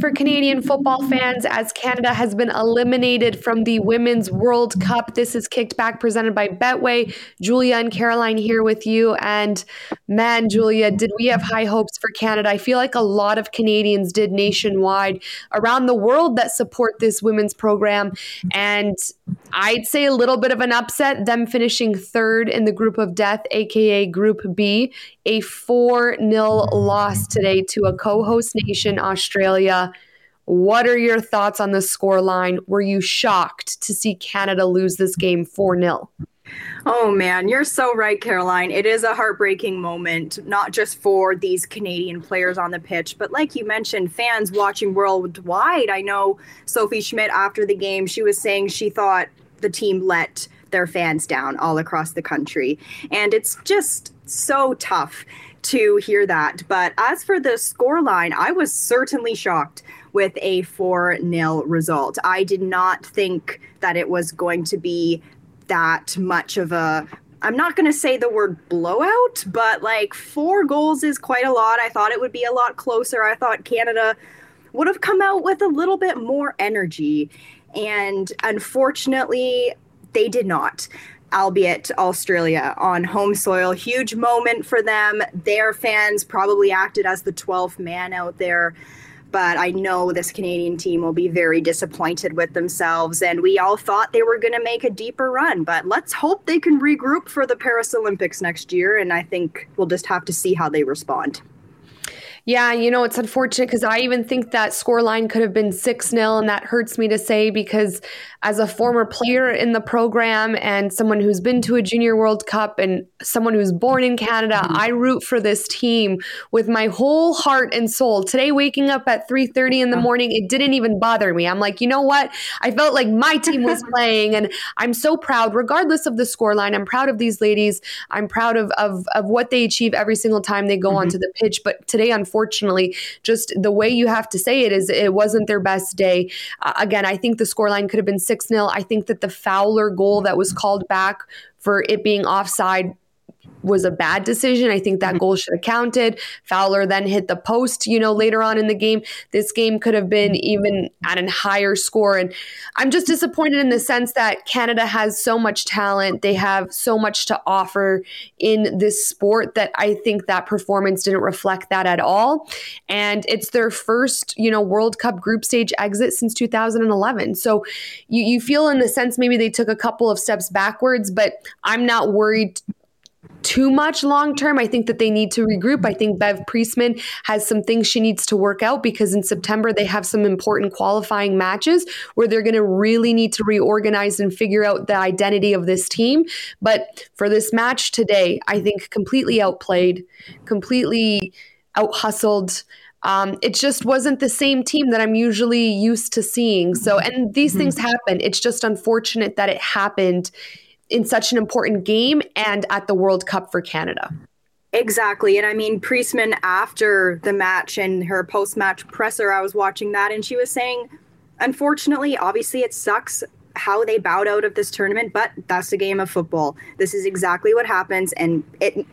For Canadian football fans, as Canada has been eliminated from the Women's World Cup, this is Kicked Back presented by Betway. Julia and Caroline here with you. And man, Julia, did we have high hopes for Canada? I feel like a lot of Canadians did nationwide around the world that support this women's program. And I'd say a little bit of an upset, them finishing third in the group of death, aka Group B, a 4 0 loss today to a co host nation, Australia. What are your thoughts on the score line? Were you shocked to see Canada lose this game 4 0? Oh man, you're so right, Caroline. It is a heartbreaking moment, not just for these Canadian players on the pitch, but like you mentioned, fans watching worldwide. I know Sophie Schmidt after the game, she was saying she thought the team let their fans down all across the country. And it's just so tough to hear that. But as for the scoreline, I was certainly shocked with a 4 0 result. I did not think that it was going to be that much of a I'm not going to say the word blowout, but like four goals is quite a lot. I thought it would be a lot closer. I thought Canada would have come out with a little bit more energy. And unfortunately, they did not, albeit Australia on home soil. Huge moment for them. Their fans probably acted as the 12th man out there but I know this Canadian team will be very disappointed with themselves. And we all thought they were going to make a deeper run, but let's hope they can regroup for the Paris Olympics next year. And I think we'll just have to see how they respond. Yeah, you know, it's unfortunate because I even think that score line could have been 6 0, and that hurts me to say because as a former player in the program and someone who's been to a Junior World Cup and someone who's born in Canada, mm-hmm. I root for this team with my whole heart and soul. Today, waking up at 3.30 in the morning, it didn't even bother me. I'm like, you know what? I felt like my team was playing, and I'm so proud, regardless of the score line. I'm proud of these ladies. I'm proud of, of, of what they achieve every single time they go mm-hmm. onto the pitch. But today, unfortunately, unfortunately, just the way you have to say it is it wasn't their best day. Uh, again, I think the scoreline could have been 6 0. I think that the Fowler goal that was called back for it being offside was a bad decision. I think that mm-hmm. goal should have counted. Fowler then hit the post, you know, later on in the game. This game could have been even at a higher score. And I'm just disappointed in the sense that Canada has so much talent. They have so much to offer in this sport that I think that performance didn't reflect that at all. And it's their first, you know, World Cup group stage exit since 2011. So you, you feel in the sense maybe they took a couple of steps backwards, but I'm not worried too much long term. I think that they need to regroup. I think Bev Priestman has some things she needs to work out because in September they have some important qualifying matches where they're going to really need to reorganize and figure out the identity of this team. But for this match today, I think completely outplayed, completely out hustled. Um, it just wasn't the same team that I'm usually used to seeing. So, and these mm-hmm. things happen. It's just unfortunate that it happened in such an important game and at the World Cup for Canada. Exactly. And I mean, Priestman, after the match and her post match presser, I was watching that and she was saying, unfortunately, obviously, it sucks how they bowed out of this tournament, but that's the game of football. This is exactly what happens. And it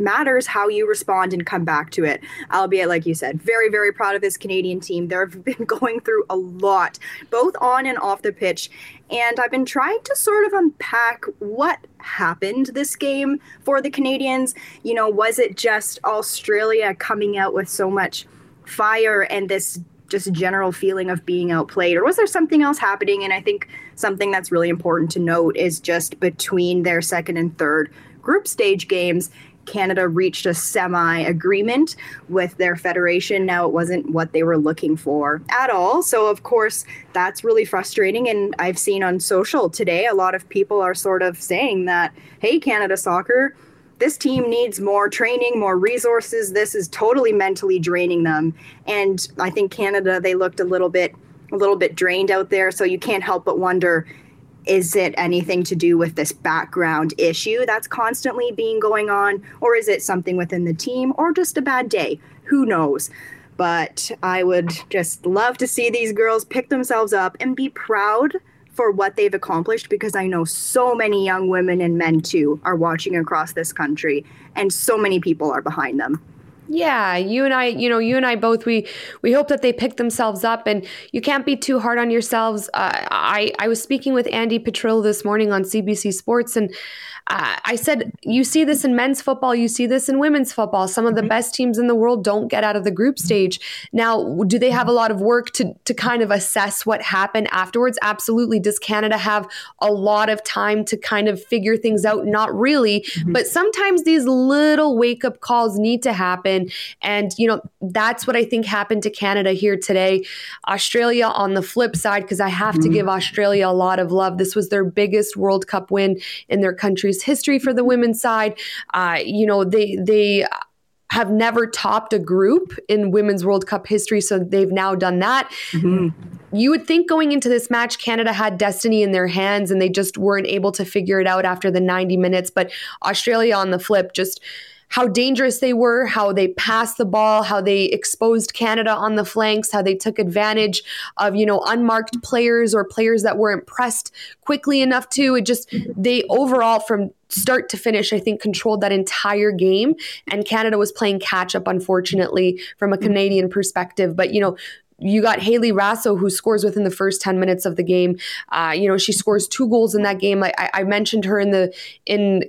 matters how you respond and come back to it. Albeit, like you said, very, very proud of this Canadian team. They've been going through a lot, both on and off the pitch. And I've been trying to sort of unpack what happened this game for the Canadians. You know, was it just Australia coming out with so much fire and this just general feeling of being outplayed or was there something else happening and i think something that's really important to note is just between their second and third group stage games Canada reached a semi agreement with their federation. Now it wasn't what they were looking for at all. So, of course, that's really frustrating. And I've seen on social today a lot of people are sort of saying that, hey, Canada soccer, this team needs more training, more resources. This is totally mentally draining them. And I think Canada, they looked a little bit a little bit drained out there. So you can't help but wonder is it anything to do with this background issue that's constantly being going on? Or is it something within the team or just a bad day? Who knows? But i would just love to see these girls pick themselves up and be proud for what they've accomplished because i know so many young women and men too are watching across this country and so many people are behind them yeah, you and I, you know, you and I both we we hope that they pick themselves up, and you can't be too hard on yourselves. Uh, I I was speaking with Andy Petrillo this morning on CBC Sports, and uh, I said, you see this in men's football, you see this in women's football. Some of the mm-hmm. best teams in the world don't get out of the group stage. Now, do they have a lot of work to, to kind of assess what happened afterwards? Absolutely. Does Canada have a lot of time to kind of figure things out? Not really. Mm-hmm. But sometimes these little wake up calls need to happen. And, you know, that's what I think happened to Canada here today. Australia on the flip side, because I have mm-hmm. to give Australia a lot of love. This was their biggest World Cup win in their country's history for the women's side. Uh, you know, they they have never topped a group in Women's World Cup history, so they've now done that. Mm-hmm. You would think going into this match, Canada had destiny in their hands and they just weren't able to figure it out after the 90 minutes. But Australia on the flip just how dangerous they were, how they passed the ball, how they exposed Canada on the flanks, how they took advantage of, you know, unmarked players or players that weren't pressed quickly enough to. It just, they overall, from start to finish, I think controlled that entire game. And Canada was playing catch up, unfortunately, from a Canadian perspective. But, you know, you got Hayley Raso who scores within the first 10 minutes of the game. Uh, you know, she scores two goals in that game. I, I mentioned her in the in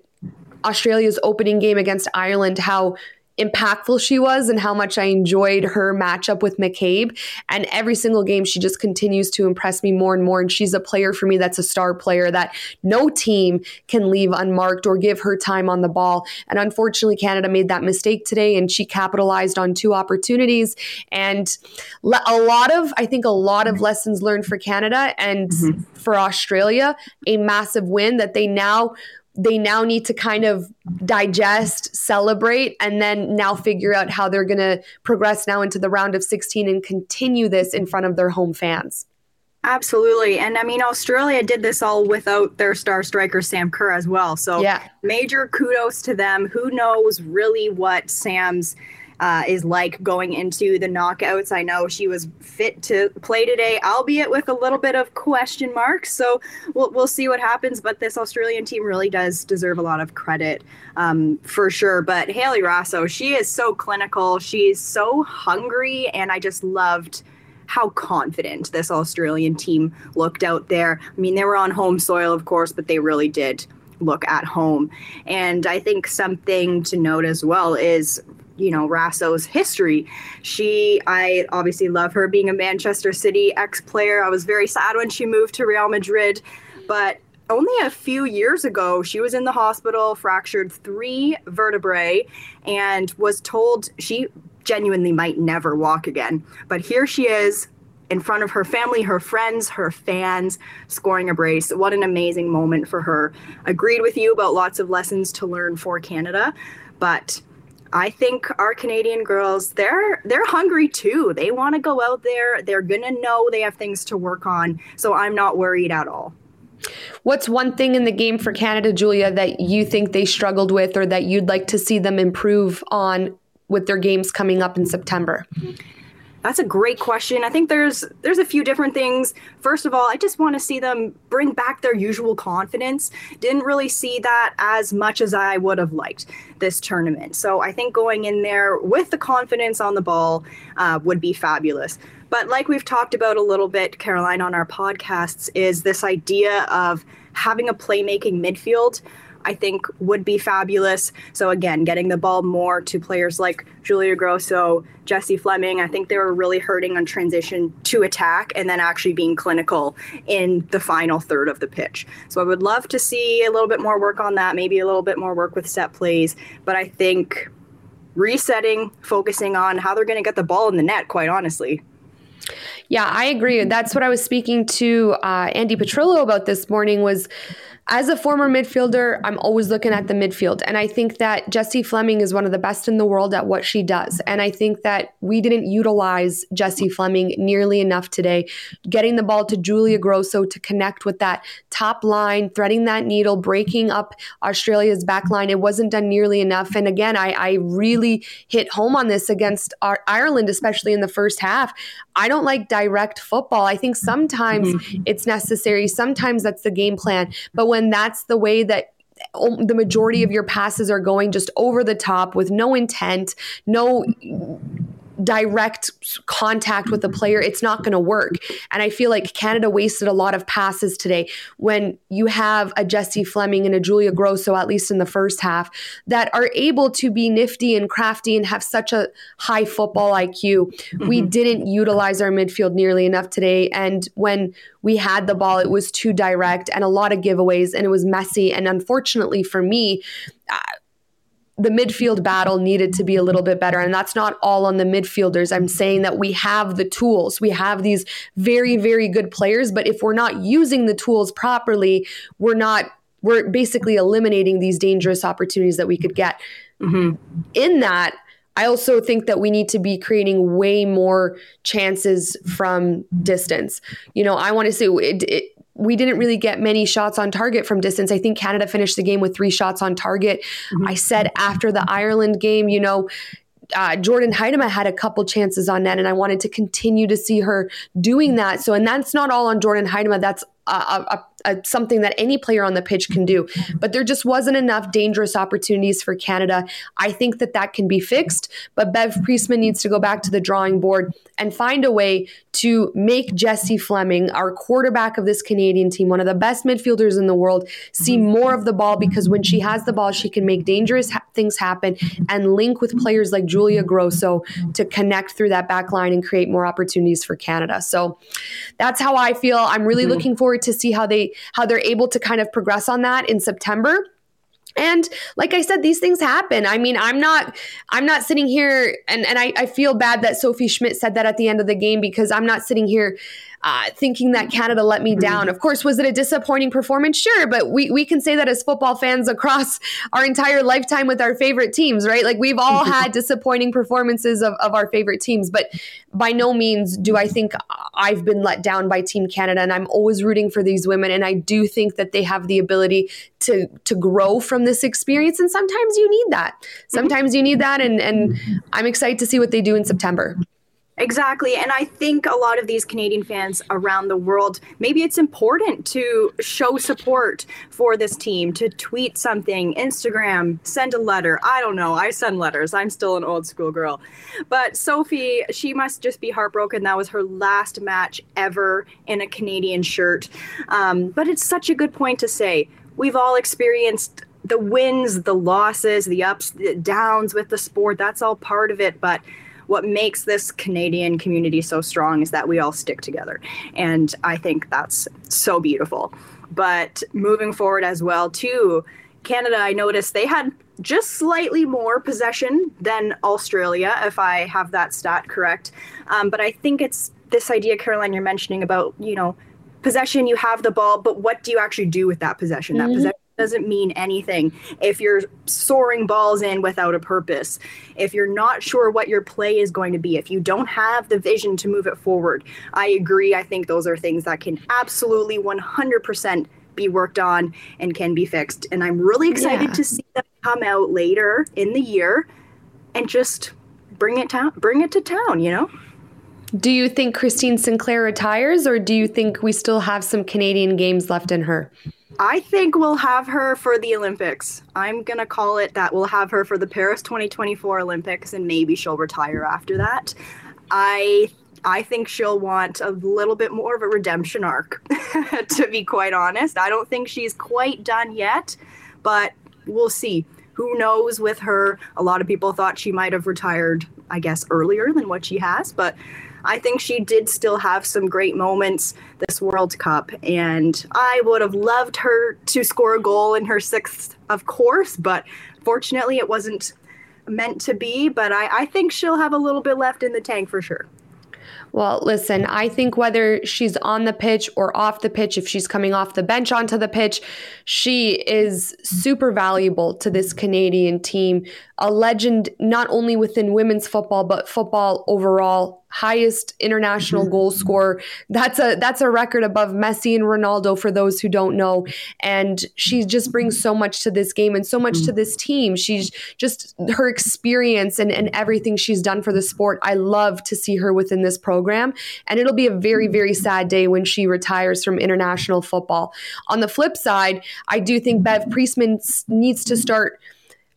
Australia's opening game against Ireland, how impactful she was and how much I enjoyed her matchup with McCabe. And every single game, she just continues to impress me more and more. And she's a player for me that's a star player that no team can leave unmarked or give her time on the ball. And unfortunately, Canada made that mistake today and she capitalized on two opportunities. And a lot of, I think, a lot of lessons learned for Canada and mm-hmm. for Australia, a massive win that they now they now need to kind of digest, celebrate, and then now figure out how they're going to progress now into the round of 16 and continue this in front of their home fans. Absolutely. And I mean, Australia did this all without their star striker, Sam Kerr, as well. So, yeah. major kudos to them. Who knows really what Sam's uh, is like going into the knockouts. I know she was fit to play today, albeit with a little bit of question marks. So we'll, we'll see what happens. But this Australian team really does deserve a lot of credit um, for sure. But Hayley Raso, she is so clinical. She's so hungry. And I just loved how confident this Australian team looked out there. I mean, they were on home soil, of course, but they really did look at home. And I think something to note as well is you know Raso's history. She, I obviously love her being a Manchester City ex-player. I was very sad when she moved to Real Madrid, but only a few years ago, she was in the hospital, fractured three vertebrae, and was told she genuinely might never walk again. But here she is in front of her family, her friends, her fans, scoring a brace. What an amazing moment for her. Agreed with you about lots of lessons to learn for Canada, but I think our Canadian girls, they're they're hungry too. They want to go out there. They're going to know they have things to work on. So I'm not worried at all. What's one thing in the game for Canada, Julia, that you think they struggled with or that you'd like to see them improve on with their games coming up in September? That's a great question. I think there's there's a few different things. First of all, I just want to see them bring back their usual confidence. Didn't really see that as much as I would have liked this tournament. So I think going in there with the confidence on the ball uh, would be fabulous. But like we've talked about a little bit, Caroline, on our podcasts, is this idea of having a playmaking midfield I think would be fabulous. So again, getting the ball more to players like Julia Grosso, Jessie Fleming, I think they were really hurting on transition to attack and then actually being clinical in the final third of the pitch. So I would love to see a little bit more work on that, maybe a little bit more work with set plays, but I think resetting, focusing on how they're going to get the ball in the net, quite honestly. Yeah, I agree. That's what I was speaking to uh, Andy Petrillo about this morning was as a former midfielder, I'm always looking at the midfield. And I think that Jessie Fleming is one of the best in the world at what she does. And I think that we didn't utilize Jessie Fleming nearly enough today. Getting the ball to Julia Grosso to connect with that top line, threading that needle, breaking up Australia's back line, it wasn't done nearly enough. And again, I, I really hit home on this against our, Ireland, especially in the first half. I don't like direct football. I think sometimes mm-hmm. it's necessary, sometimes that's the game plan. But when that's the way that oh, the majority of your passes are going just over the top with no intent, no direct contact with the player, it's not going to work. And I feel like Canada wasted a lot of passes today when you have a Jessie Fleming and a Julia Grosso, at least in the first half, that are able to be nifty and crafty and have such a high football IQ. Mm-hmm. We didn't utilize our midfield nearly enough today. And when we had the ball, it was too direct and a lot of giveaways and it was messy. And unfortunately for me, the midfield battle needed to be a little bit better. And that's not all on the midfielders. I'm saying that we have the tools. We have these very, very good players. But if we're not using the tools properly, we're not, we're basically eliminating these dangerous opportunities that we could get. Mm-hmm. In that, I also think that we need to be creating way more chances from distance. You know, I want to say it, it, we didn't really get many shots on target from distance. I think Canada finished the game with three shots on target. Mm-hmm. I said after the Ireland game, you know, uh, Jordyn Huitema had a couple chances on net, and I wanted to continue to see her doing that. So, and that's not all on Jordyn Huitema. That's a, a, a, something that any player on the pitch can do. But there just wasn't enough dangerous opportunities for Canada. I think that that can be fixed, but Bev Priestman needs to go back to the drawing board and find a way to make Jessie Fleming, our quarterback of this Canadian team, one of the best midfielders in the world, see more of the ball because when she has the ball, she can make dangerous ha- things happen and link with players like Julia Grosso to connect through that back line and create more opportunities for Canada. So that's how I feel. I'm really mm-hmm. looking forward to see how they how they're able to kind of progress on that in September. And like I said, these things happen. I mean, I'm not I'm not sitting here and, and I, I feel bad that Sophie Schmidt said that at the end of the game because I'm not sitting here uh, thinking that Canada let me down. Of course, was it a disappointing performance? Sure, but we, we can say that as football fans across our entire lifetime with our favorite teams, right? Like we've all had disappointing performances of, of our favorite teams, but by no means do I think I've been let down by Team Canada. And I'm always rooting for these women. And I do think that they have the ability to to grow from this experience. And sometimes you need that. Sometimes you need that. And, and I'm excited to see what they do in September. Exactly. And I think a lot of these Canadian fans around the world, maybe it's important to show support for this team, to tweet something, Instagram, send a letter. I don't know. I send letters. I'm still an old school girl. But Sophie, she must just be heartbroken. That was her last match ever in a Canadian shirt. Um, but it's such a good point to say. We've all experienced the wins, the losses, the ups, the downs with the sport. That's all part of it. But what makes this Canadian community so strong is that we all stick together. And I think that's so beautiful. But moving forward as well, too, Canada, I noticed they had just slightly more possession than Australia, if I have that stat correct. Um, but I think it's this idea, Caroline, you're mentioning about, you know, possession, you have the ball, but what do you actually do with that possession? Mm-hmm. That possession doesn't mean anything if you're soaring balls in without a purpose, if you're not sure what your play is going to be, if you don't have the vision to move it forward. I agree. I think those are things that can absolutely 100% be worked on and can be fixed. And I'm really excited yeah. to see them come out later in the year and just bring it to bring it to town, you know? Do you think Christine Sinclair retires or do you think we still have some Canadian games left in her? I think we'll have her for the Olympics. I'm going to call it that we'll have her for the Paris 2024 Olympics and maybe she'll retire after that. I I think she'll want a little bit more of a redemption arc to be quite honest. I don't think she's quite done yet, but we'll see. Who knows with her? A lot of people thought she might have retired, I guess, earlier than what she has, but I think she did still have some great moments this World Cup. And I would have loved her to score a goal in her sixth, of course, but fortunately it wasn't meant to be. But I, I think she'll have a little bit left in the tank for sure. Well, listen, I think whether she's on the pitch or off the pitch, if she's coming off the bench onto the pitch, she is super valuable to this Canadian team. A legend, not only within women's football, but football overall highest international mm-hmm. goal scorer. That's a that's a record above Messi and Ronaldo for those who don't know. And she just brings so much to this game and so much to mm-hmm. this team. She's just her experience and, and everything she's done for the sport. I love to see her within this program. And it'll be a very, very sad day when she retires from international football. On the flip side, I do think Bev Priestman needs to start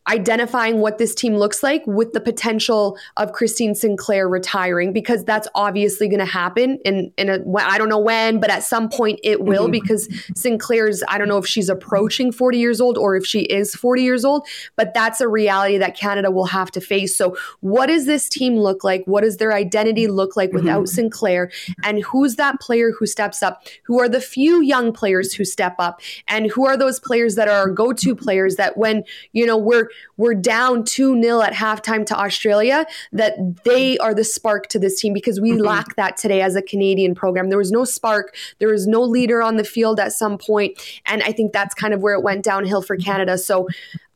identifying what this team looks like with the potential of Christine Sinclair retiring because that's obviously going to happen in in a I don't know when but at some point it will mm-hmm. because Sinclair's I don't know if she's approaching 40 years old or if she is 40 years old but that's a reality that Canada will have to face. So what does this team look like? What does their identity look like without mm-hmm. Sinclair? And who's that player who steps up? Who are the few young players who step up? And who are those players that are our go-to players that when you know we're we're down 2 0 at halftime to Australia, that they are the spark to this team because we mm-hmm. lack that today as a Canadian program. There was no spark, there was no leader on the field at some point, And I think that's kind of where it went downhill for Canada. So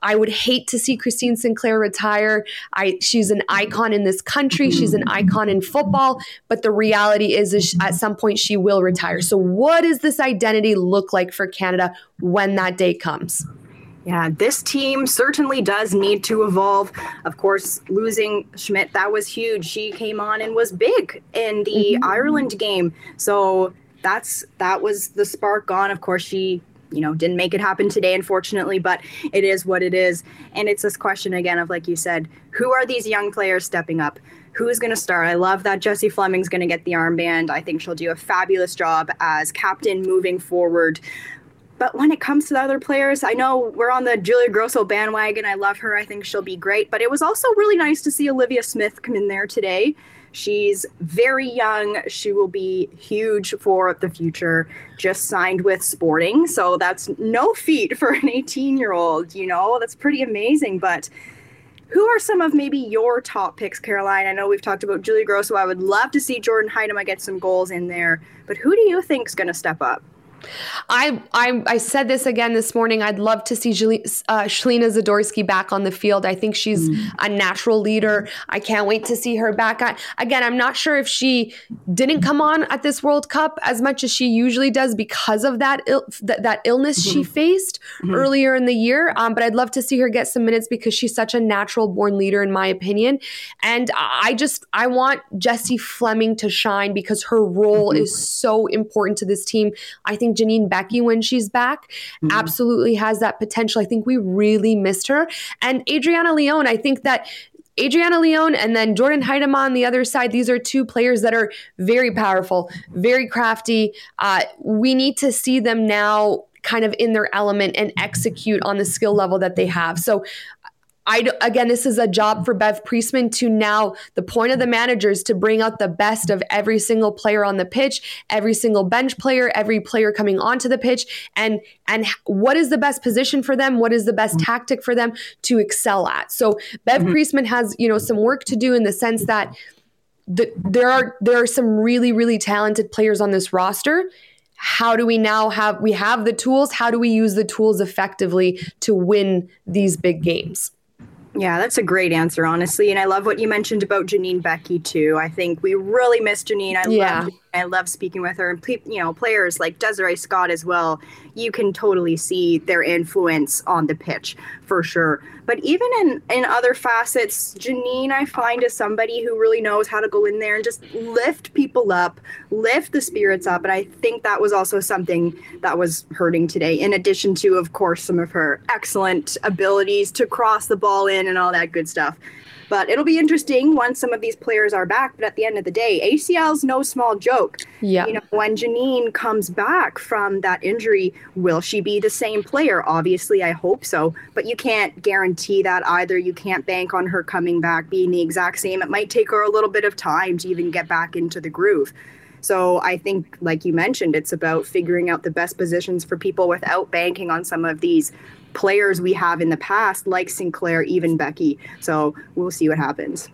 I would hate to see Christine Sinclair retire. I she's an icon in this country. She's an icon in football, but the reality is, is at some point she will retire. So what does this identity look like for Canada when that day comes? Yeah, this team certainly does need to evolve. Of course, losing Schmidt, that was huge. She came on and was big in the mm-hmm. Ireland game. So that's that was the spark gone. Of course, she you know didn't make it happen today unfortunately but it is what it is and it's this question again of like you said who are these young players stepping up who's going to start i love that jessie fleming's going to get the armband i think she'll do a fabulous job as captain moving forward but when it comes to the other players, I know we're on the Julia Grosso bandwagon. I love her. I think she'll be great. But it was also really nice to see Olivia Smith come in there today. She's very young. She will be huge for the future. Just signed with Sporting. So that's no feat for an 18 year old, you know, that's pretty amazing. But who are some of maybe your top picks, Caroline? I know we've talked about Julia Grosso. I would love to see Jordyn Huitema get some goals in there. But who do you think is going to step up? I, I I said this again this morning. I'd love to see uh, Shelina Zadorsky back on the field. I think she's mm. a natural leader. I can't wait to see her back. I, again, I'm not sure if she didn't come on at this World Cup as much as she usually does because of that Ill, th- that illness mm-hmm. she faced mm-hmm. earlier in the year. Um, but I'd love to see her get some minutes because she's such a natural born leader, in my opinion. And I just I want Jessie Fleming to shine because her role mm-hmm. is so important to this team. I think think Janine Beckie, when she's back, mm-hmm. absolutely has that potential. I think we really missed her. And Adriana Leon, I think that Adriana Leon and then Jordyn Huitema on the other side. These are two players that are very powerful, very crafty. Uh, we need to see them now kind of in their element and execute on the skill level that they have. So I again, this is a job for Bev Priestman to now the point of the managers to bring out the best of every single player on the pitch, every single bench player, every player coming onto the pitch, and and what is the best position for them? What is the best tactic for them to excel at? So Bev mm-hmm. Priestman has you know some work to do in the sense that. The, there are there are some really really talented players on this roster how do we now have we have the tools how do we use the tools effectively to win these big games yeah, that's a great answer, honestly. And I love what you mentioned about Janine Beckie, too. I think we really miss Janine. I yeah. love I love speaking with her, and you know, players like Desiree Scott as well. You can totally see their influence on the pitch for sure. But even in in other facets, Janine, I find is somebody who really knows how to go in there and just lift people up, lift the spirits up. And I think that was also something that was hurting today. In addition to, of course, some of her excellent abilities to cross the ball in and all that good stuff. But it'll be interesting once some of these players are back. But at the end of the day, ACL is no small joke. Yeah. You know, when Janine comes back from that injury, will she be the same player? Obviously, I hope so. But you can't guarantee that either. You can't bank on her coming back being the exact same. It might take her a little bit of time to even get back into the groove. So I think, like you mentioned, it's about figuring out the best positions for people without banking on some of these players we have in the past, like Sinclair, even Beckie. So we'll see what happens.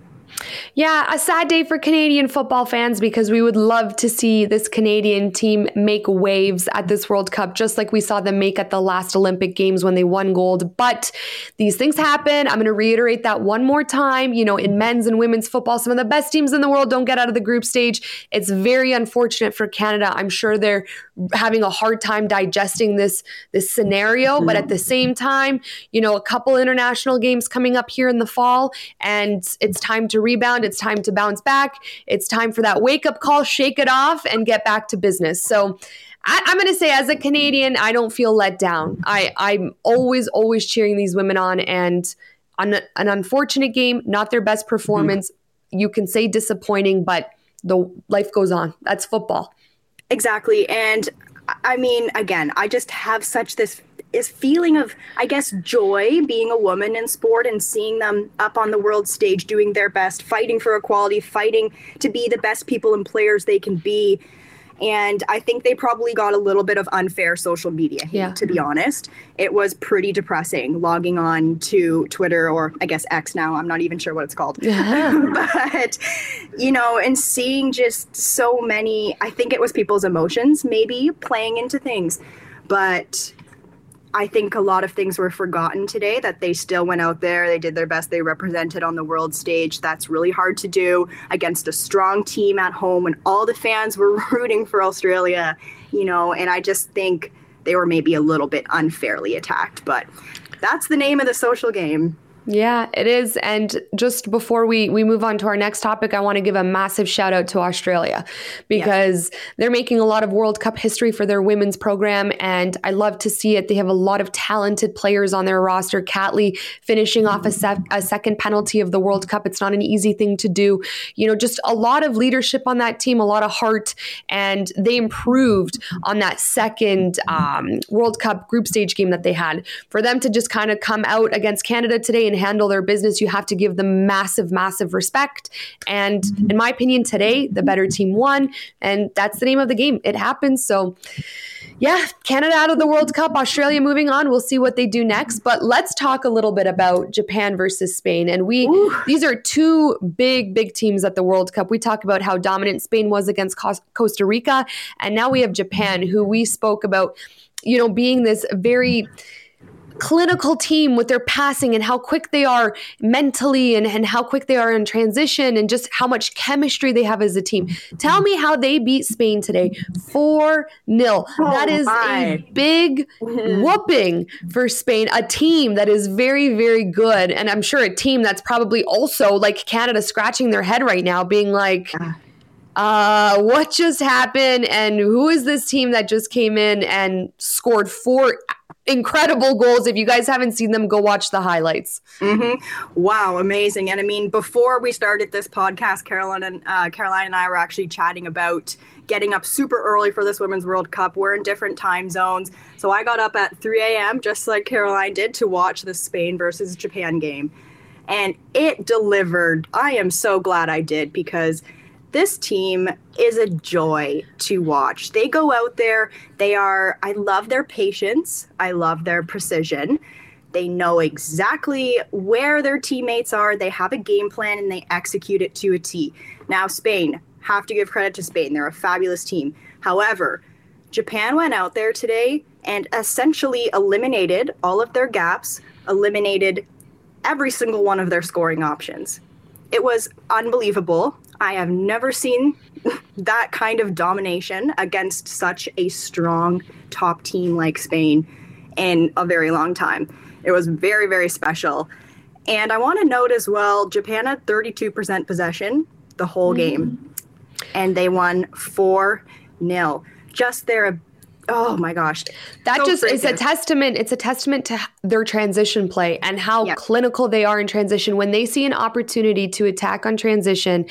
Yeah, a sad day for Canadian football fans because we would love to see this Canadian team make waves at this World Cup, just like we saw them make at the last Olympic Games when they won gold. But these things happen. I'm going to reiterate that one more time. You know, in men's and women's football, some of the best teams in the world don't get out of the group stage. It's very unfortunate for Canada. I'm sure they're having a hard time digesting this this scenario, mm-hmm. but at the same time, you know, a couple international games coming up here in the fall, and it's time to rebound. It's time to bounce back. It's time for that wake up call, shake it off, and get back to business. So. I, am going to say, as a Canadian, I don't feel let down. I, I'm always, always cheering these women on, and on an unfortunate game, not their best performance. Mm-hmm. You can say disappointing, but the life goes on. That's football. Exactly, and I mean, again, I just have such this is feeling of i guess joy being a woman in sport and seeing them up on the world stage doing their best fighting for equality fighting to be the best people and players they can be and I think they probably got a little bit of unfair social media hate, yeah. to be honest. It was pretty depressing logging on to Twitter or I guess X now. I'm not even sure what it's called. Yeah. but, you know, and seeing just so many, I think it was people's emotions maybe playing into things. But I think a lot of things were forgotten today that they still went out there. They did their best. They represented on the world stage. That's really hard to do against a strong team at home when all the fans were rooting for Australia, you know, and I just think they were maybe a little bit unfairly attacked. But that's the name of the social game. Yeah, it is. And just before we we move on to our next topic, I want to give a massive shout out to Australia because yeah. they're making a lot of World Cup history for their women's program, and I love to see it. They have a lot of talented players on their roster. Catley finishing off a, se- a second penalty of the World Cup. It's not an easy thing to do. You know, just a lot of leadership on that team, a lot of heart, and they improved on that second um, World Cup group stage game that they had. For them to just kind of come out against Canada today and and handle their business, you have to give them massive, massive respect. And in my opinion, today, the better team won. And that's the name of the game. It happens. So, yeah, Canada out of the World Cup, Australia moving on. We'll see what they do next. But let's talk a little bit about Japan versus Spain. And we, Ooh. these are two big, big teams at the World Cup. We talk about how dominant Spain was against Costa Rica. And now we have Japan, who we spoke about, you know, being this very, clinical team with their passing and how quick they are mentally and, and how quick they are in transition and just how much chemistry they have as a team. Tell me how they beat Spain today 4 0. Oh, that is my. a big mm-hmm. whooping for Spain, a team that is very, very good. And I'm sure a team that's probably also like Canada scratching their head right now, being like, uh, what just happened? And who is this team that just came in and scored four incredible goals. If you guys haven't seen them, go watch the highlights. Mm-hmm. Wow, amazing! And I mean, before we started this podcast, Caroline and uh, Caroline and I were actually chatting about getting up super early for this Women's World Cup. We're in different time zones, so I got up at 3 a.m. just like Caroline did to watch the Spain versus Japan game, and it delivered. I am so glad I did because this team is a joy to watch. They go out there, they are, I love their patience, I love their precision. They know exactly where their teammates are, they have a game plan, and they execute it to a T. Now, Spain, have to give credit to Spain. They're a fabulous team. However, Japan went out there today and essentially eliminated all of their gaps, eliminated every single one of their scoring options. It was unbelievable. I have never seen that kind of domination against such a strong top team like Spain in a very long time. It was very, very special. And I want to note as well Japan had 32% possession the whole mm-hmm. game, and they won 4 0. Just their oh my gosh. That so just is a testament it's a testament to their transition play and how yep. clinical they are in transition. When they see an opportunity to attack on transition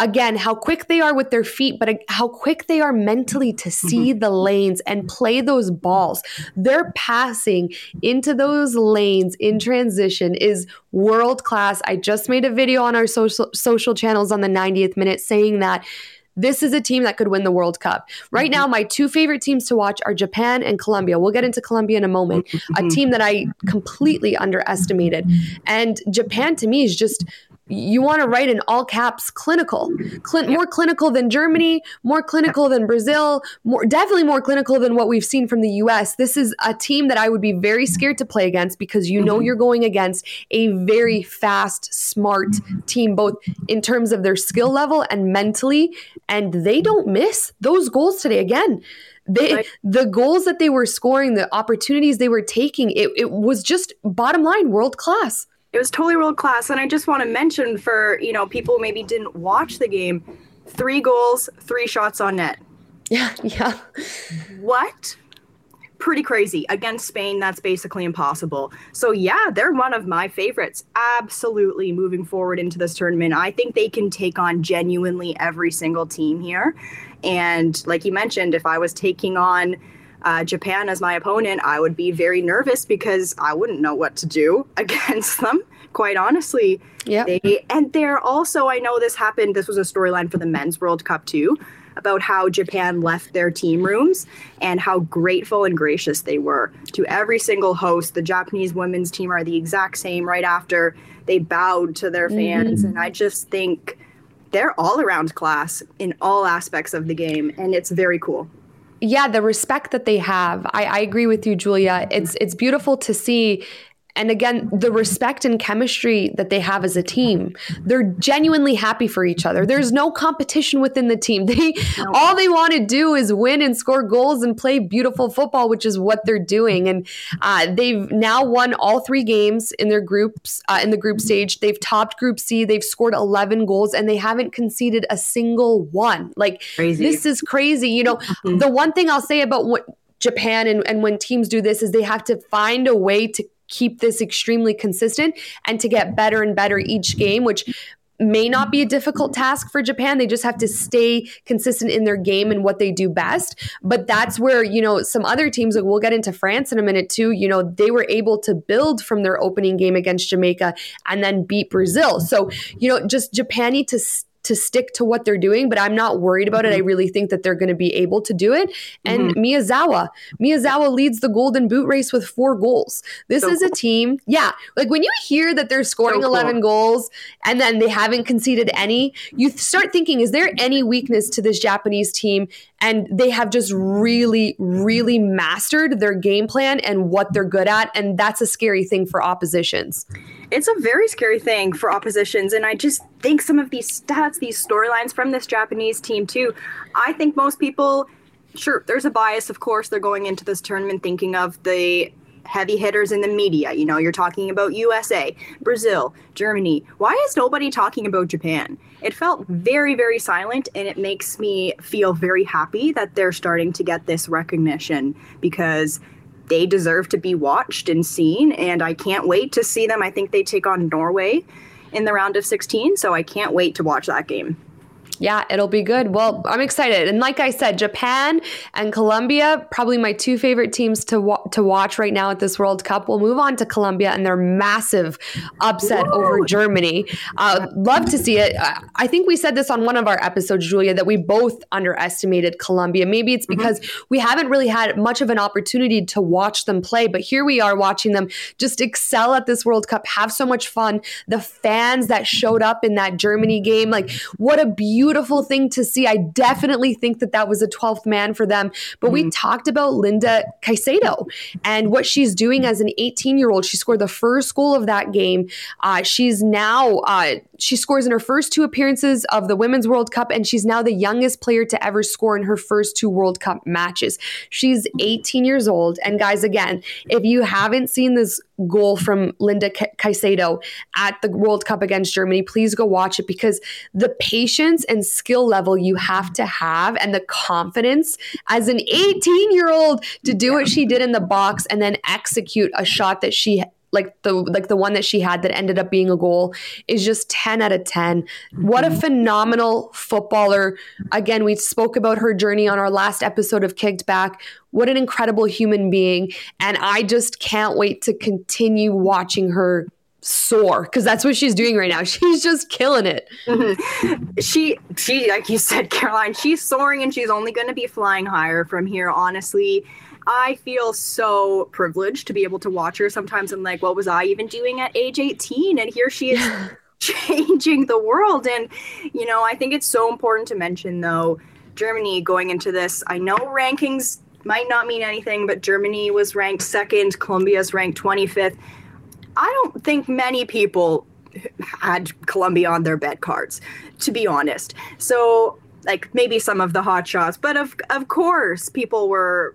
again how quick they are with their feet but how quick they are mentally to see mm-hmm. the lanes and play those balls. Their passing into those lanes in transition is world class i just made a video on our social social channels on the 90th minute saying that this is a team that could win the World Cup. Right mm-hmm. now, my two favorite teams to watch are Japan and Colombia. We'll get into Colombia in a moment, a mm-hmm. team that I completely underestimated. And Japan to me is just you want to write in all caps clinical. Clin- more clinical than germany more clinical than brazil more definitely more clinical than what we've seen from the us this is a team that i would be very scared to play against because you know mm-hmm. you're going against a very fast smart team both in terms of their skill level and mentally and they don't miss those goals today. Again they the goals that they were scoring the opportunities they were taking it, it was just bottom line world class it was totally world class. And I just want to mention for, you know, people who maybe didn't watch the game, three goals, three shots on net. Yeah, yeah. What? Pretty crazy. Against Spain, that's basically impossible. So, yeah, they're one of my favorites. Absolutely moving forward into this tournament. I think they can take on genuinely every single team here. And like you mentioned, if I was taking on uh, Japan as my opponent, I would be very nervous because I wouldn't know what to do against them. Quite honestly, yeah. And they're also, I know this happened. This was a storyline for the Men's World Cup too, about how Japan left their team rooms and how grateful and gracious they were to every single host. The Japanese women's team are the exact same. Right after they bowed to their fans, mm-hmm. and I just think they're all around class in all aspects of the game, and it's very cool yeah the respect that they have. I, I agree with you julia. It's it's beautiful to see and again the respect and chemistry that they have as a team they're genuinely happy for each other. There's no competition within the team. They all they want to do is win and score goals and play beautiful football which is what they're doing. And uh, they've now won all three games in their groups uh, in the group stage. They've topped group c. They've scored 11 goals and they haven't conceded a single one. Like crazy. this is crazy. You know mm-hmm. the one thing i'll say about what Japan and, and when teams do this is they have to find a way to keep this extremely consistent and to get better and better each game, which may not be a difficult task for Japan. They just have to stay consistent in their game and what they do best. But that's where, you know, some other teams, like we'll get into France in a minute too, you know, they were able to build from their opening game against Jamaica and then beat Brazil. So, you know, just Japan need to to stick to what they're doing, but I'm not worried about mm-hmm. it. I really think that they're going to be able to do it. And mm-hmm. Miyazawa, Miyazawa leads the Golden Boot race with four goals. This so is a team, yeah. Like when you hear that they're scoring so 11 goals and then they haven't conceded any, you start thinking, is there any weakness to this Japanese team? And they have just really, really mastered their game plan and what they're good at. And that's a scary thing for oppositions it's a very scary thing for oppositions. And I just think some of these stats, these storylines from this Japanese team, too, I think most people, sure, there's a bias, of course, they're going into this tournament thinking of the heavy hitters in the media. You know, you're talking about USA, Brazil, Germany. Why is nobody talking about Japan? It felt very, very silent, and it makes me feel very happy that they're starting to get this recognition because they deserve to be watched and seen. And I can't wait to see them. I think they take on Norway in the round of 16. So I can't wait to watch that game. Yeah, it'll be good. Well, I'm excited. And like I said, Japan and Colombia, probably my two favorite teams to wa- to watch right now at this World Cup. We'll move on to Colombia and their massive upset over Germany. Uh, love to see it. I think we said this on one of our episodes, Julia, that we both underestimated Colombia. Maybe it's mm-hmm. because mm-hmm. we haven't really had much of an opportunity to watch them play, but here we are watching them just excel at this World Cup, have so much fun. The fans that showed up in that Germany game, like what a beautiful beautiful thing to see. I definitely think that that was a 12th man for them. But mm-hmm. we talked about Linda Caicedo and what she's doing as an 18 year old. She scored the first goal of that game. Uh, she's now, uh, she scores in her first two appearances of the Women's World Cup, and she's now the youngest player to ever score in her first two World Cup matches. She's 18 years old. And guys, again, if you haven't seen this goal from Linda Caicedo at the World Cup against Germany. Please go watch it because the patience and skill level you have to have and the confidence as an 18 year old to do what she did in the box and then execute a shot that she like the like the one that she had that ended up being a goal is just 10 out of 10 mm-hmm. what a mm-hmm. phenomenal footballer again we spoke about her journey on our last episode of kicked back what an incredible human being and i just can't wait to continue watching her soar because that's what she's doing right now. She's just killing it. Mm-hmm. She, she, like you said, Caroline, she's soaring and she's only going to be flying higher from here. Honestly, I feel so privileged to be able to watch her. Sometimes I'm like, what was I even doing at age 18? And here she is changing the world. And, you know, I think it's so important to mention, though, Germany going into this. I know rankings might not mean anything, but Germany was ranked second, Colombia's ranked 25th. I don't think many people had Colombia on their bet cards, to be honest. So, like maybe some of the hot shots, but of of course, people were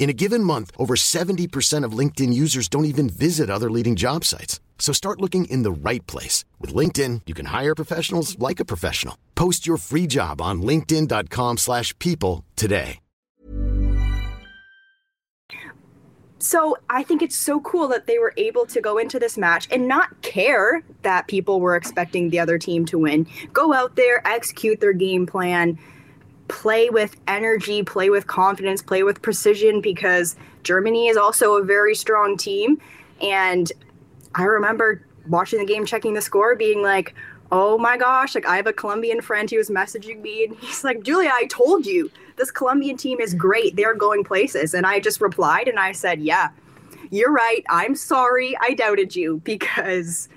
In a given month, over 70% of LinkedIn users don't even visit other leading job sites. So start looking in the right place. With LinkedIn, you can hire professionals like a professional. Post your free job on linkedin.com slash people today. So I think it's so cool that they were able to go into this match and not care that people were expecting the other team to win. Go out there, execute their game plan, play with energy, play with confidence, play with precision because Germany is also a very strong team. And I remember watching the game, checking the score, being like, oh my gosh, like I have a Colombian friend who was messaging me and he's like, Julia, I told you this Colombian team is great. They're going places. And I just replied and I said, yeah, you're right. I'm sorry I doubted you because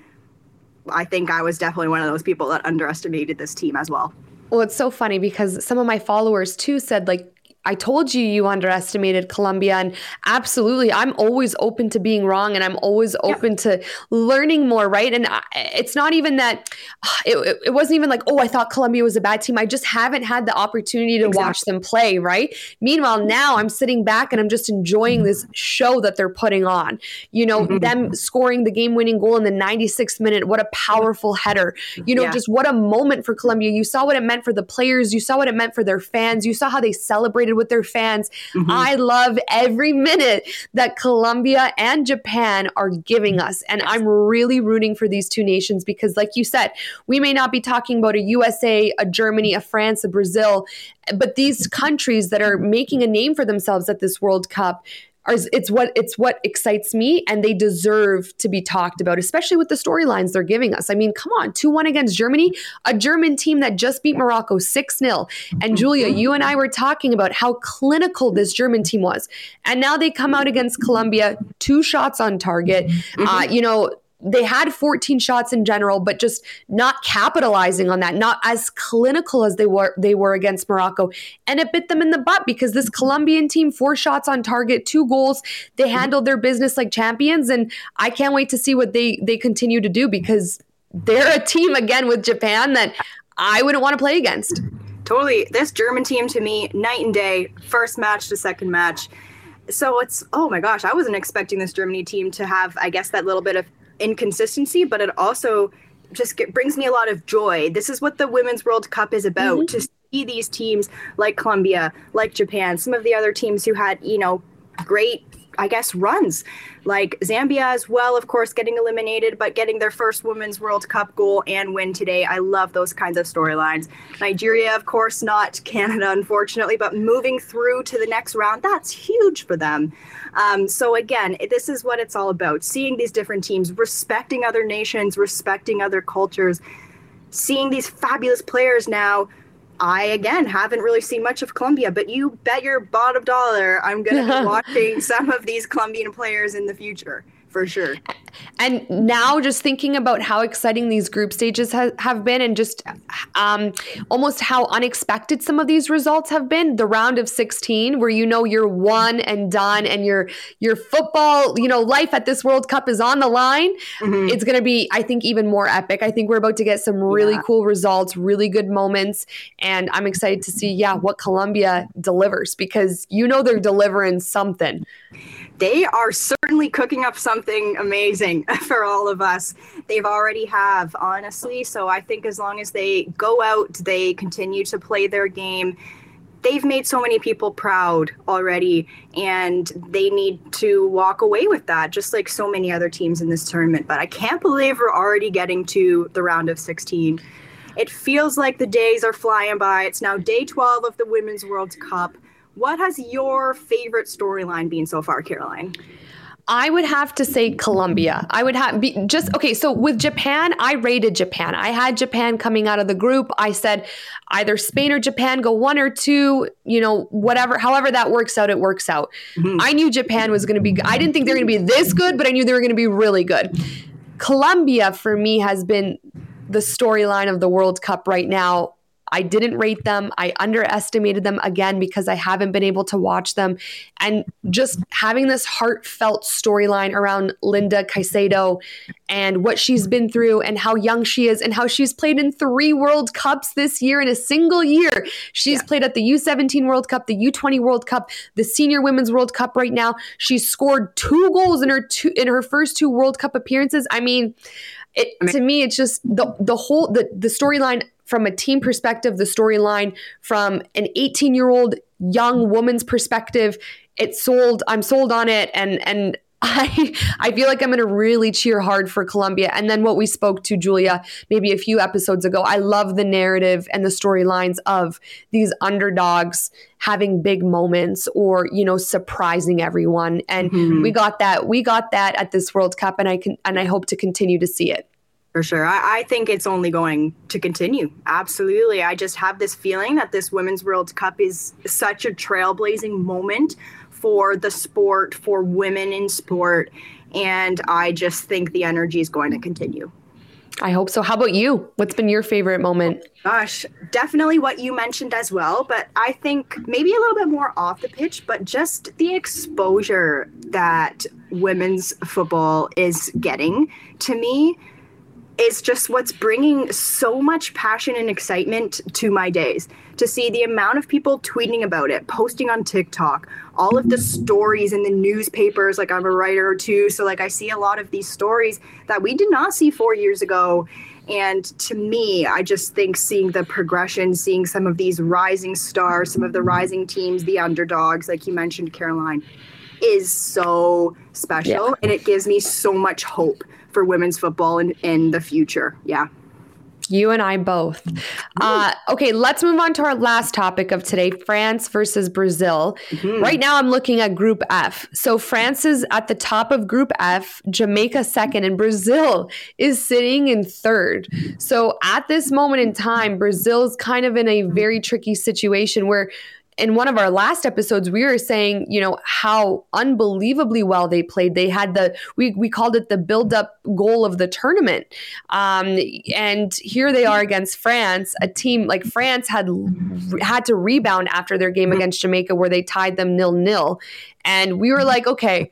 I think I was definitely one of those people that underestimated this team as well. Well, it's so funny because some of my followers too said, like, I told you you underestimated Colombia. And absolutely, I'm always open to being wrong and I'm always open yeah. to learning more, right? And I, it's not even that, it, it, wasn't even like, oh, I thought Colombia was a bad team. I just haven't had the opportunity to exactly. watch them play, right? Meanwhile, now I'm sitting back and I'm just enjoying this show that they're putting on. You know, mm-hmm. them scoring the game winning goal in the 96th minute. What a powerful header. You know, yeah. just what a moment for Colombia. You saw what it meant for the players, you saw what it meant for their fans, you saw how they celebrated with their fans. Mm-hmm. I love every minute that Colombia and Japan are giving us. And I'm really rooting for these two nations because, like you said, we may not be talking about a USA, a Germany, a France, a Brazil, but these countries that are making a name for themselves at this World Cup are, it's what it's what excites me and they deserve to be talked about especially with the storylines they're giving us. I mean come on 2-1 against germany a german team that just beat morocco 6-0 and julia you and i were talking about how clinical this german team was. And now they come out against colombia two shots on target. Uh, you know they had 14 shots in general, but just not capitalizing on that, not as clinical as they were they were against Morocco. And it bit them in the butt because this mm-hmm. Colombian team, four shots on target, two goals, they mm-hmm. handled their business like champions. And I can't wait to see what they they continue to do because they're a team again with Japan that I wouldn't want to play against. Totally. This German team to me, night and day, first match to second match. So it's oh my gosh, I wasn't expecting this Germany team to have, I guess, that little bit of inconsistency, but it also just get, brings me a lot of joy. This is what the Women's World Cup is about mm-hmm. to see these teams like Colombia, like Japan, some of the other teams who had, you know, great I guess, runs. Like Zambia as well, of course, getting eliminated, but getting their first Women's World Cup goal and win today. I love those kinds of storylines. Nigeria, of course, not Canada, unfortunately, but moving through to the next round, that's huge for them. Um, so, again, this is what it's all about seeing these different teams, respecting other nations, respecting other cultures, seeing these fabulous players now I again haven't really seen much of Colombia, but you bet your bottom dollar I'm going to be watching some of these Colombian players in the future for sure. And now, just thinking about how exciting these group stages ha- have been, and just um, almost how unexpected some of these results have been. The round of 16, where you know you're one and done, and your your football, you know, life at this World Cup is on the line. Mm-hmm. It's going to be, I think, even more epic. I think we're about to get some really yeah. cool results, really good moments, and I'm excited to see, yeah, what Colombia delivers because you know they're delivering something they are certainly cooking up something amazing for all of us. They've already have, honestly. So I think as long as they go out, they continue to play their game. They've made so many people proud already, and they need to walk away with that, just like so many other teams in this tournament. But I can't believe we're already getting to the round of 16. It feels like the days are flying by. It's now day 12 of the Women's World Cup. What has your favorite storyline been so far, Caroline? I would have to say Colombia. I would have be just okay. So with Japan, I rated Japan. I had Japan coming out of the group. I said either Spain or Japan go one or two, you know, whatever, however that works out, it works out. Mm-hmm. I knew Japan was going to be, I didn't think they were going to be this good, but I knew they were going to be really good. Colombia for me has been the storyline of the World Cup right now I didn't rate them. I underestimated them again because I haven't been able to watch them. And just having this heartfelt storyline around Linda Caicedo and what she's been through and how young she is and how she's played in three World Cups this year in a single year. She's yeah. played at the U17 World Cup, the U20 World Cup, the Senior Women's World Cup right now. She's scored two goals in her two in her first two World Cup appearances. I mean, it, to me, it's just the the whole the the storyline from a team perspective, the storyline from an 18 year old young woman's perspective. It's sold. I'm sold on it, and and I I feel like I'm going to really cheer hard for Colombia. And then what we spoke to Julia maybe a few episodes ago. I love the narrative and the storylines of these underdogs having big moments or you know surprising everyone. And mm-hmm. we got that. We got that at this World Cup, and I can and I hope to continue to see it. For sure. I, I, think it's only going to continue. Absolutely. I just have this feeling that this Women's World Cup is such a trailblazing moment for the sport, for women in sport. And I just think the energy is going to continue. I hope so. How about you? What's been your favorite moment? Gosh, definitely what you mentioned as well. But I think maybe a little bit more off the pitch, but just the exposure that women's football is getting to me is just what's bringing so much passion and excitement to my days to see the amount of people tweeting about it, posting on TikTok, all of the stories in the newspapers. Like, I'm a writer too. So, like, I see a lot of these stories that we did not see four years ago. And to me, I just think seeing the progression, seeing some of these rising stars, some of the rising teams, the underdogs, like you mentioned, Caroline, is so special. Yeah. And it gives me so much hope for women's football in, in the future. Yeah. You and I both. Uh, okay, let's move on to our last topic of today France versus Brazil. Mm-hmm. Right now, I'm looking at Group F. So, France is at the top of Group F, Jamaica second, and Brazil is sitting in third. So, at this moment in time, Brazil's kind of in a very tricky situation where in one of our last episodes, we were saying, you know, how unbelievably well they played. They had the we we called it the build up goal of the tournament, um, and here they are against France, a team like France had had to rebound after their game against Jamaica, where they tied them nil nil, and we were like, okay,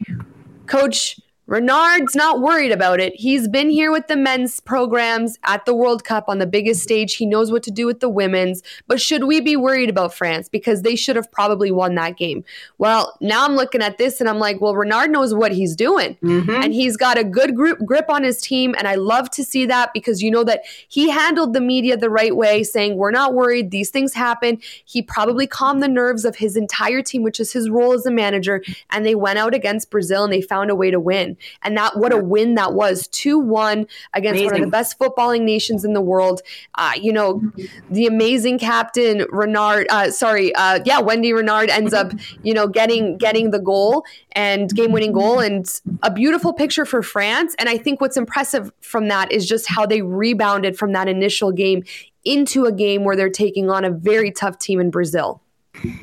coach Renard's not worried about it. He's been here with the men's programs at the World Cup on the biggest stage. He knows what to do with the women's. But should we be worried about France? Because they should have probably won that game. Well, now I'm looking at this and I'm like, well, Renard knows what he's doing. Mm-hmm. And he's got a good group, grip on his team. And I love to see that because you know that he handled the media the right way, saying, we're not worried. These things happen. He probably calmed the nerves of his entire team, which is his role as a manager. And they went out against Brazil and they found a way to win. And that, what a win that was 2 1 against amazing. one of the best footballing nations in the world. Uh, you know, the amazing captain, Renard, uh, sorry, uh, yeah, Wendy Renard ends up, you know, getting, getting the goal and game winning goal and a beautiful picture for France. And I think what's impressive from that is just how they rebounded from that initial game into a game where they're taking on a very tough team in Brazil.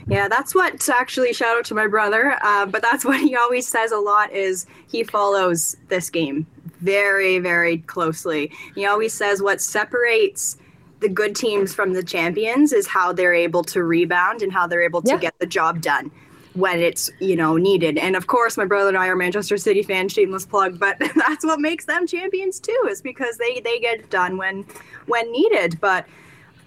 Yeah, that's what actually shout out to my brother. Uh, but that's what he always says a lot is he follows this game very, very closely. He always says what separates the good teams from the champions is how they're able to rebound and how they're able to yeah. get the job done when it's you know needed and of course my brother and i are manchester city fans shameless plug but that's what makes them champions too is because they they get done when when needed but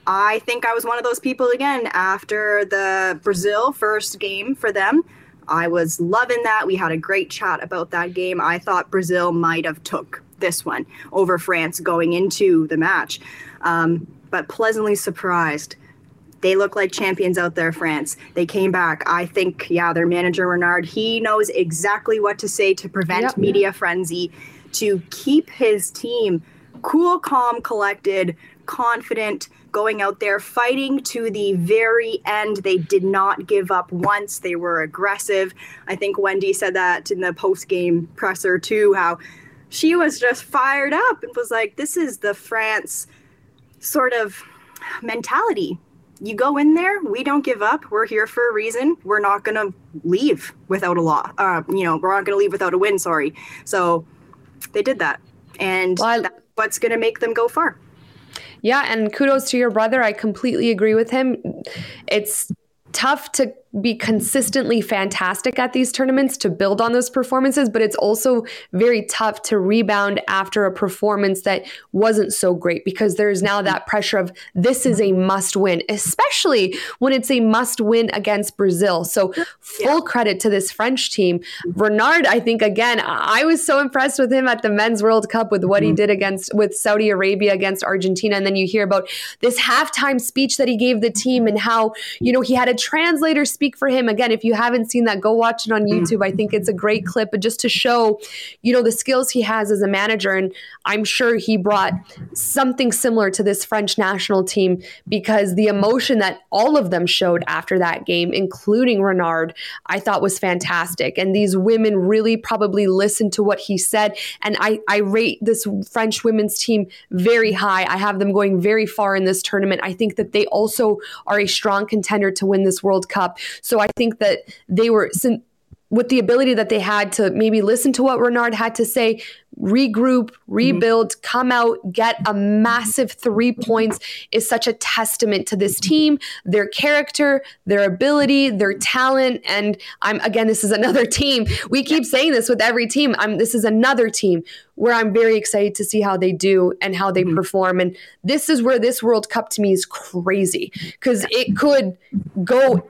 I think I was one of those people again after the Brazil first game for them. I was loving that. We had a great chat about that game. I thought Brazil might have took this one over France going into the match, um, but pleasantly surprised. They look like champions out there, France. They came back. I think, yeah, their manager Renard, he knows exactly what to say to prevent yep. media frenzy, to keep his team cool, calm, collected, confident going out there fighting to the very end. They did not give up once. They were aggressive. I think Wendy said that in the post game presser too, how she was just fired up and was like, this is the France sort of mentality. You go in there, we don't give up. We're here for a reason. We're not going to leave without a law. Uh, you know, we're not going to leave without a win, sorry. So they did that. And well, I- that's what's going to make them go far. Yeah, and kudos to your brother. I completely agree with him. It's tough to be consistently fantastic at these tournaments to build on those performances, but it's also very tough to rebound after a performance that wasn't so great because there's now that pressure of this is a must win, especially when it's a must win against Brazil. So, full yeah. credit to this French team. Renard, I think, again, I was so impressed with him at the Men's World Cup with what mm-hmm. he did against with Saudi Arabia against Argentina. And then you hear about this halftime speech that he gave the team and how, you know, he had a translator speak speak for him. Again, if you haven't seen that, go watch it on mm. YouTube. I think it's a great clip, but just to show, you know, the skills he has as a manager. And I'm sure he brought something similar to this French national team because the emotion that all of them showed after that game, including Renard, I thought was fantastic. And these women really probably listened to what he said. And I, I rate this French women's team very high. I have them going very far in this tournament. I think that they also are a strong contender to win this World Cup. So I think that they were with the ability that they had to maybe listen to what Renard had to say, regroup, rebuild, mm-hmm. come out, get a massive three points is such a testament to this team, their character, their ability, their talent. And I'm again, this is another team. We keep saying this with every team. I'm this is another team where I'm very excited to see how they do and how they mm-hmm. perform. And this is where this World Cup to me is crazy because it could go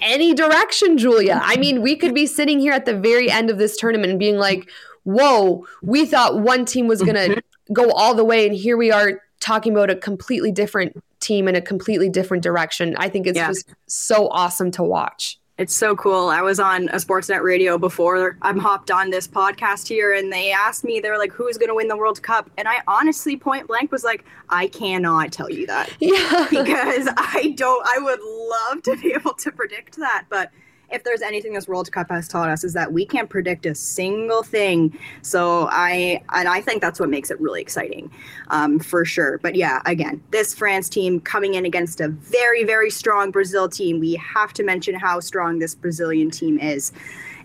any direction, Julia. I mean, we could be sitting here at the very end of this tournament and being like, whoa, we thought one team was going to go all the way. And here we are talking about a completely different team in a completely different direction. I think it's yeah. just so awesome to watch. It's so cool. I was on a Sportsnet radio before I'm hopped on this podcast here, and they asked me, they're like, who's going to win the World Cup? And I honestly, point blank, was like, I cannot tell you that. Yeah. because I don't, I would love to be able to predict that. But if there's anything this World Cup has taught us is that we can't predict a single thing. So I and I think that's what makes it really exciting, um, for sure. But yeah, again, this France team coming in against a very very strong Brazil team. We have to mention how strong this Brazilian team is,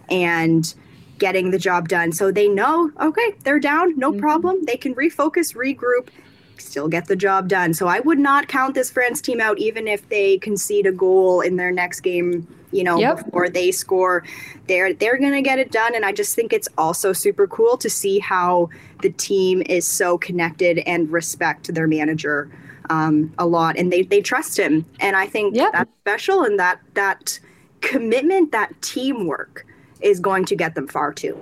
and getting the job done. So they know, okay, they're down, no mm-hmm. problem. They can refocus, regroup, still get the job done. So I would not count this France team out, even if they concede a goal in their next game. You know, yep. before they score, they're they're gonna get it done. And I just think it's also super cool to see how the team is so connected and respect their manager um, a lot, and they they trust him. And I think yep. that's special, and that that commitment, that teamwork, is going to get them far too.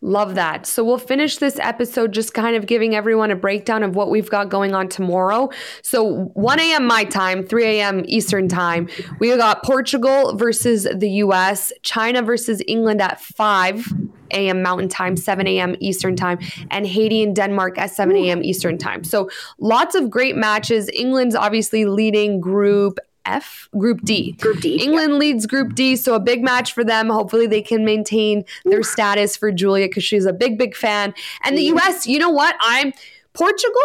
Love that. So we'll finish this episode just kind of giving everyone a breakdown of what we've got going on tomorrow. So 1 a.m. my time, 3 a.m. Eastern time. We got Portugal versus the US, China versus England at 5 a.m. Mountain Time, 7 a.m. Eastern Time, and Haiti and Denmark at 7 a.m. Eastern Time. So lots of great matches. England's obviously leading group F, Group D. Group D. England yeah. leads Group D, so a big match for them. Hopefully, they can maintain their status for Julia because she's a big, big fan. And the U.S., you know what? I'm Portugal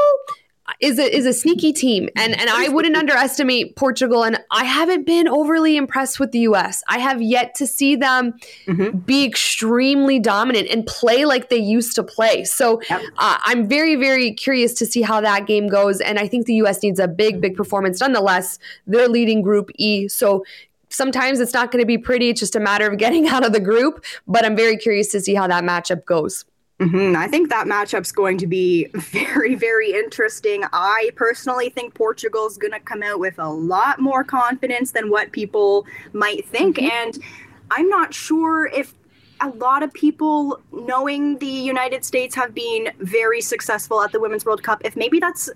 is a is a sneaky team and and I wouldn't underestimate Portugal and I haven't been overly impressed with the US. I have yet to see them mm-hmm. be extremely dominant and play like they used to play. So yep. uh, I'm very very curious to see how that game goes and I think the US needs a big big performance nonetheless. They're leading group E. So sometimes it's not going to be pretty. It's just a matter of getting out of the group, but I'm very curious to see how that matchup goes. Mm-hmm. I think that matchup's going to be very, very interesting. I personally think Portugal's going to come out with a lot more confidence than what people might think. Mm-hmm. And I'm not sure if a lot of people, knowing the United States have been very successful at the Women's World Cup, if maybe that's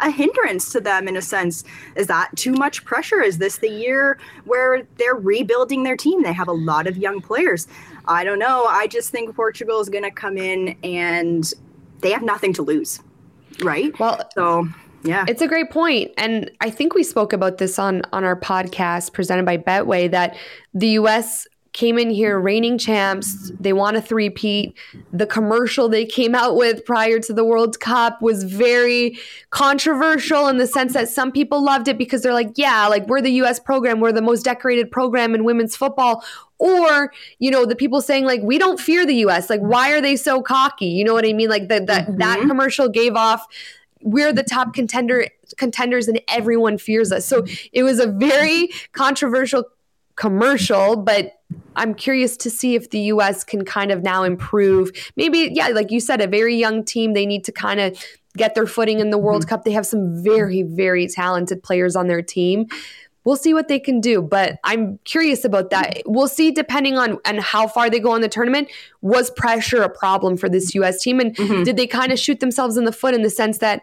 a hindrance to them in a sense. Is that too much pressure? Is this the year where they're rebuilding their team? They have a lot of young players. I don't know. I just think Portugal is going to come in and they have nothing to lose. Right? Well, so yeah. It's a great point. And I think we spoke about this on on our podcast presented by Betway that the US came in here reigning champs. They want a three-peat. The commercial they came out with prior to the World Cup was very controversial in the sense that some people loved it because they're like, yeah, like we're the US program, we're the most decorated program in women's football. Or, you know, the people saying like, we don't fear the US. Like, why are they so cocky? You know what I mean? Like that that mm-hmm. that commercial gave off we're the top contender contenders and everyone fears us. So it was a very controversial commercial, but I'm curious to see if the US can kind of now improve. Maybe, yeah, like you said, a very young team, they need to kind of get their footing in the World mm-hmm. Cup. They have some very, very talented players on their team. We'll see what they can do, but I'm curious about that. We'll see depending on and how far they go in the tournament. Was pressure a problem for this US team? And mm-hmm. did they kind of shoot themselves in the foot in the sense that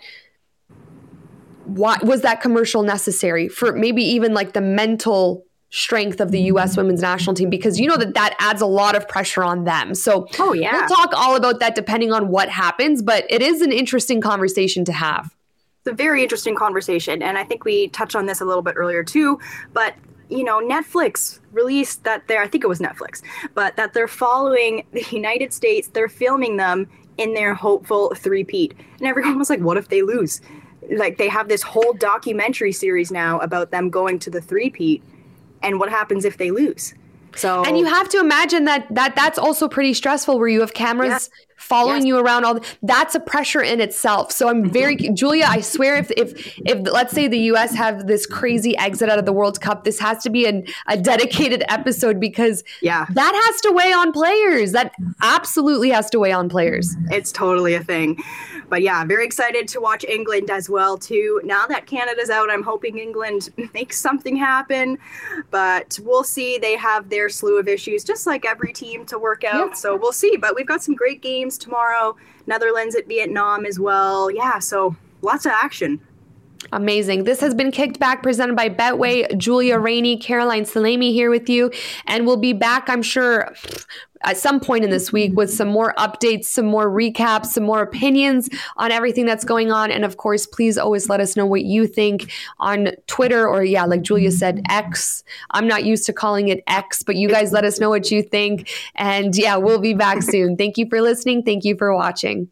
why was that commercial necessary for maybe even like the mental strength of the U.S. women's national team because you know that that adds a lot of pressure on them. So, oh yeah, we'll talk all about that depending on what happens. But it is an interesting conversation to have. It's a very interesting conversation, and I think we touched on this a little bit earlier too. But you know, Netflix released that they're I think it was Netflix, but that they're following the United States. They're filming them in their hopeful three-peat, and everyone was like, "What if they lose?" Like they have this whole documentary series now about them going to the three-peat and what happens if they lose. So And you have to imagine that that that's also pretty stressful where you have cameras yeah. Following yes. you around all the, that's a pressure in itself. So I'm very mm-hmm. Julia, I swear if if if let's say the US have this crazy exit out of the World Cup, this has to be an, a dedicated episode because yeah. that has to weigh on players. That absolutely has to weigh on players. It's totally a thing. But yeah, very excited to watch England as well too. Now that Canada's out, I'm hoping England makes something happen. But we'll see. They have their slew of issues, just like every team to work out. Yeah. So we'll see. But we've got some great games tomorrow. Netherlands at Vietnam as well. Yeah, so lots of action. Amazing. This has been Kicked Back presented by Betway. Julia Ranney, Caroline Salame here with you. And we'll be back, I'm sure, at some point in this week with some more updates, some more recaps, some more opinions on everything that's going on. And of course, please always let us know what you think on Twitter or, yeah, like Julia said, X. I'm not used to calling it X, but you guys let us know what you think. And yeah, we'll be back soon. Thank you for listening. Thank you for watching.